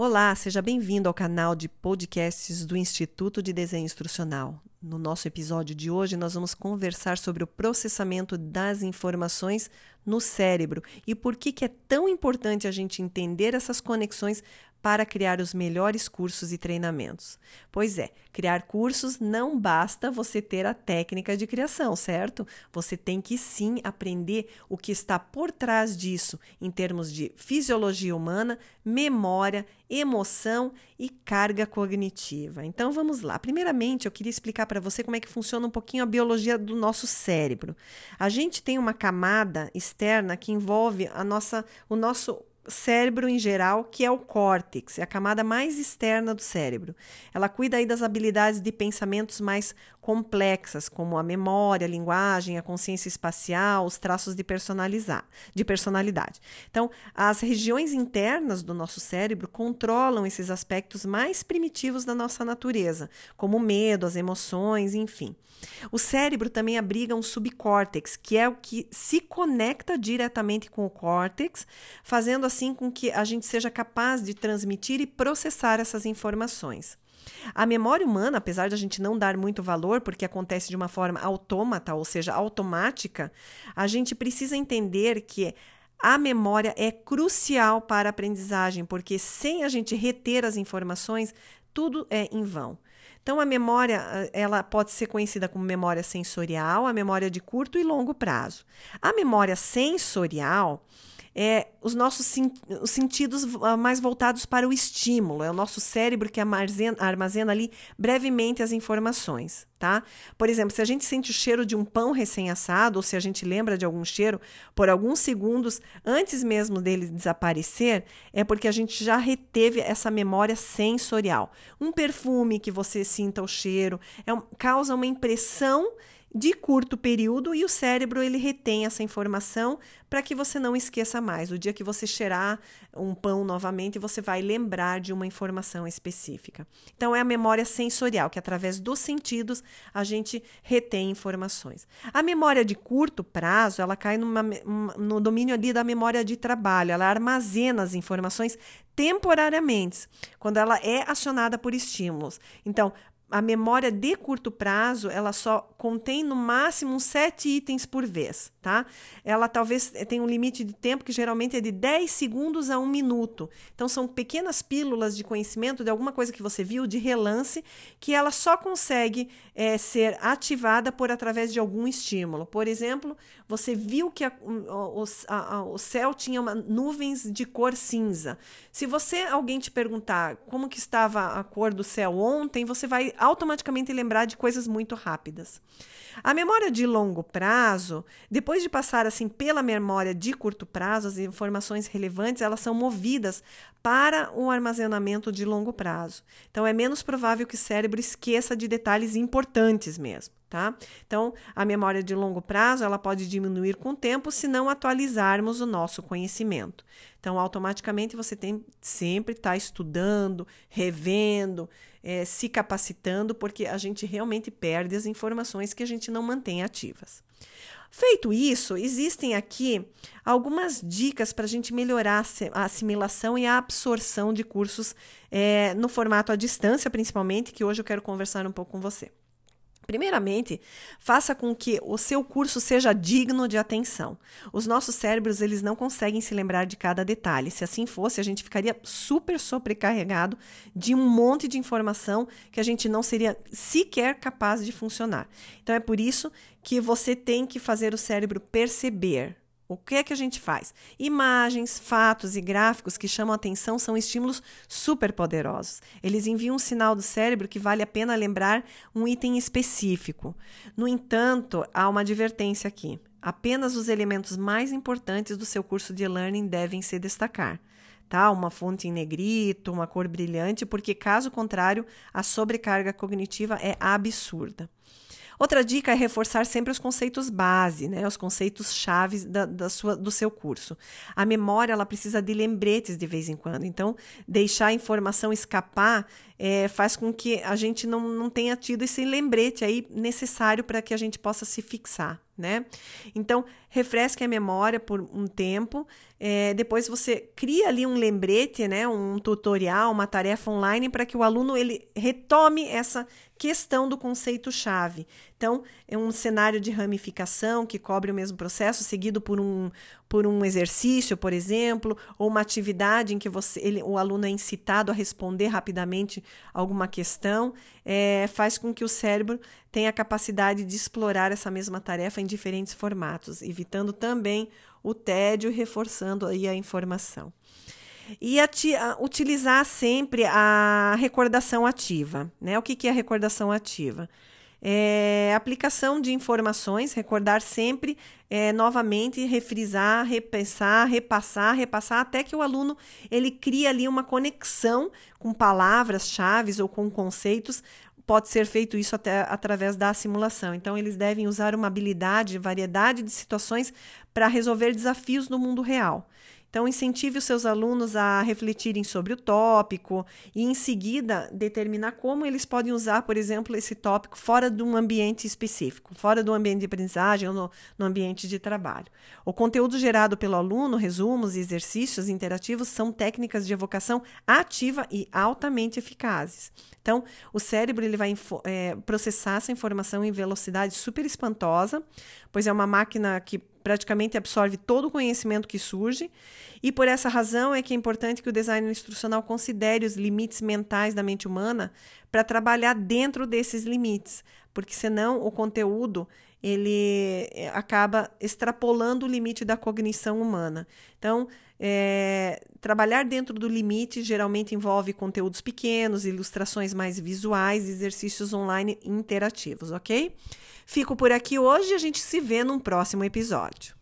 Olá, seja bem-vindo ao canal de podcasts do Instituto de Desenho Instrucional. No nosso episódio de hoje, nós vamos conversar sobre o processamento das informações no cérebro e por que, que é tão importante a gente entender essas conexões para criar os melhores cursos e treinamentos. Pois é, criar cursos não basta você ter a técnica de criação, certo? Você tem que sim aprender o que está por trás disso, em termos de fisiologia humana, memória, emoção e carga cognitiva. Então vamos lá. Primeiramente, eu queria explicar para você como é que funciona um pouquinho a biologia do nosso cérebro. A gente tem uma camada que envolve a nossa, o nosso cérebro em geral, que é o córtex, é a camada mais externa do cérebro. Ela cuida aí das habilidades de pensamentos mais complexas, como a memória, a linguagem, a consciência espacial, os traços de, personalizar, de personalidade. Então, as regiões internas do nosso cérebro controlam esses aspectos mais primitivos da nossa natureza, como o medo, as emoções, enfim. O cérebro também abriga um subcórtex, que é o que se conecta diretamente com o córtex, fazendo assim com que a gente seja capaz de transmitir e processar essas informações. A memória humana, apesar de a gente não dar muito valor, porque acontece de uma forma autômata, ou seja, automática, a gente precisa entender que a memória é crucial para a aprendizagem, porque sem a gente reter as informações, tudo é em vão. Então, a memória ela pode ser conhecida como memória sensorial, a memória de curto e longo prazo. A memória sensorial é, os nossos os sentidos ah, mais voltados para o estímulo. É o nosso cérebro que armazena, armazena ali brevemente as informações, tá? Por exemplo, se a gente sente o cheiro de um pão recém-assado, ou se a gente lembra de algum cheiro por alguns segundos antes mesmo dele desaparecer, é porque a gente já reteve essa memória sensorial. Um perfume que você sinta o cheiro é, causa uma impressão de curto período e o cérebro ele retém essa informação para que você não esqueça mais. O dia que você cheirar um pão novamente, você vai lembrar de uma informação específica. Então é a memória sensorial, que através dos sentidos a gente retém informações. A memória de curto prazo, ela cai numa, no domínio ali da memória de trabalho, ela armazena as informações temporariamente, quando ela é acionada por estímulos. Então, a memória de curto prazo, ela só contém no máximo sete itens por vez, tá? Ela talvez tenha um limite de tempo que geralmente é de 10 segundos a um minuto. Então, são pequenas pílulas de conhecimento de alguma coisa que você viu de relance que ela só consegue é, ser ativada por através de algum estímulo. Por exemplo, você viu que a, o, a, o céu tinha uma, nuvens de cor cinza. Se você, alguém te perguntar como que estava a cor do céu ontem, você vai automaticamente lembrar de coisas muito rápidas. A memória de longo prazo, depois de passar assim pela memória de curto prazo, as informações relevantes, elas são movidas para o armazenamento de longo prazo. Então é menos provável que o cérebro esqueça de detalhes importantes mesmo tá? Então, a memória de longo prazo, ela pode diminuir com o tempo se não atualizarmos o nosso conhecimento. Então, automaticamente você tem sempre estar tá estudando, revendo, é, se capacitando, porque a gente realmente perde as informações que a gente não mantém ativas. Feito isso, existem aqui algumas dicas para a gente melhorar a assimilação e a absorção de cursos é, no formato à distância, principalmente, que hoje eu quero conversar um pouco com você. Primeiramente, faça com que o seu curso seja digno de atenção. Os nossos cérebros, eles não conseguem se lembrar de cada detalhe. Se assim fosse, a gente ficaria super sobrecarregado de um monte de informação que a gente não seria sequer capaz de funcionar. Então é por isso que você tem que fazer o cérebro perceber o que é que a gente faz? Imagens, fatos e gráficos que chamam atenção são estímulos super poderosos. Eles enviam um sinal do cérebro que vale a pena lembrar um item específico. No entanto, há uma advertência aqui. Apenas os elementos mais importantes do seu curso de e-learning devem se destacar. Tá? Uma fonte em negrito, uma cor brilhante, porque caso contrário, a sobrecarga cognitiva é absurda. Outra dica é reforçar sempre os conceitos base, né? Os conceitos chaves da, da sua, do seu curso. A memória ela precisa de lembretes de vez em quando. Então, deixar a informação escapar é, faz com que a gente não, não tenha tido esse lembrete aí necessário para que a gente possa se fixar, né? Então, refresque a memória por um tempo. É, depois você cria ali um lembrete, né, um tutorial, uma tarefa online para que o aluno ele retome essa questão do conceito-chave. Então, é um cenário de ramificação que cobre o mesmo processo, seguido por um, por um exercício, por exemplo, ou uma atividade em que você, ele, o aluno é incitado a responder rapidamente alguma questão, é, faz com que o cérebro tenha a capacidade de explorar essa mesma tarefa em diferentes formatos, evitando também o tédio reforçando aí a informação. E ati utilizar sempre a recordação ativa. Né? O que, que é a recordação ativa? É, aplicação de informações, recordar sempre é, novamente, refrisar, repensar, repassar, repassar, até que o aluno ele cria ali uma conexão com palavras-chave ou com conceitos. Pode ser feito isso até através da simulação. Então, eles devem usar uma habilidade, variedade de situações para resolver desafios no mundo real. Então, incentive os seus alunos a refletirem sobre o tópico e, em seguida, determinar como eles podem usar, por exemplo, esse tópico fora de um ambiente específico, fora do ambiente de aprendizagem ou no, no ambiente de trabalho. O conteúdo gerado pelo aluno, resumos e exercícios interativos são técnicas de evocação ativa e altamente eficazes. Então, o cérebro ele vai é, processar essa informação em velocidade super espantosa, pois é uma máquina que praticamente absorve todo o conhecimento que surge, e por essa razão é que é importante que o design instrucional considere os limites mentais da mente humana para trabalhar dentro desses limites, porque senão o conteúdo ele eh, acaba extrapolando o limite da cognição humana. Então, é, trabalhar dentro do limite geralmente envolve conteúdos pequenos, ilustrações mais visuais, exercícios online interativos, ok? Fico por aqui hoje e a gente se vê num próximo episódio.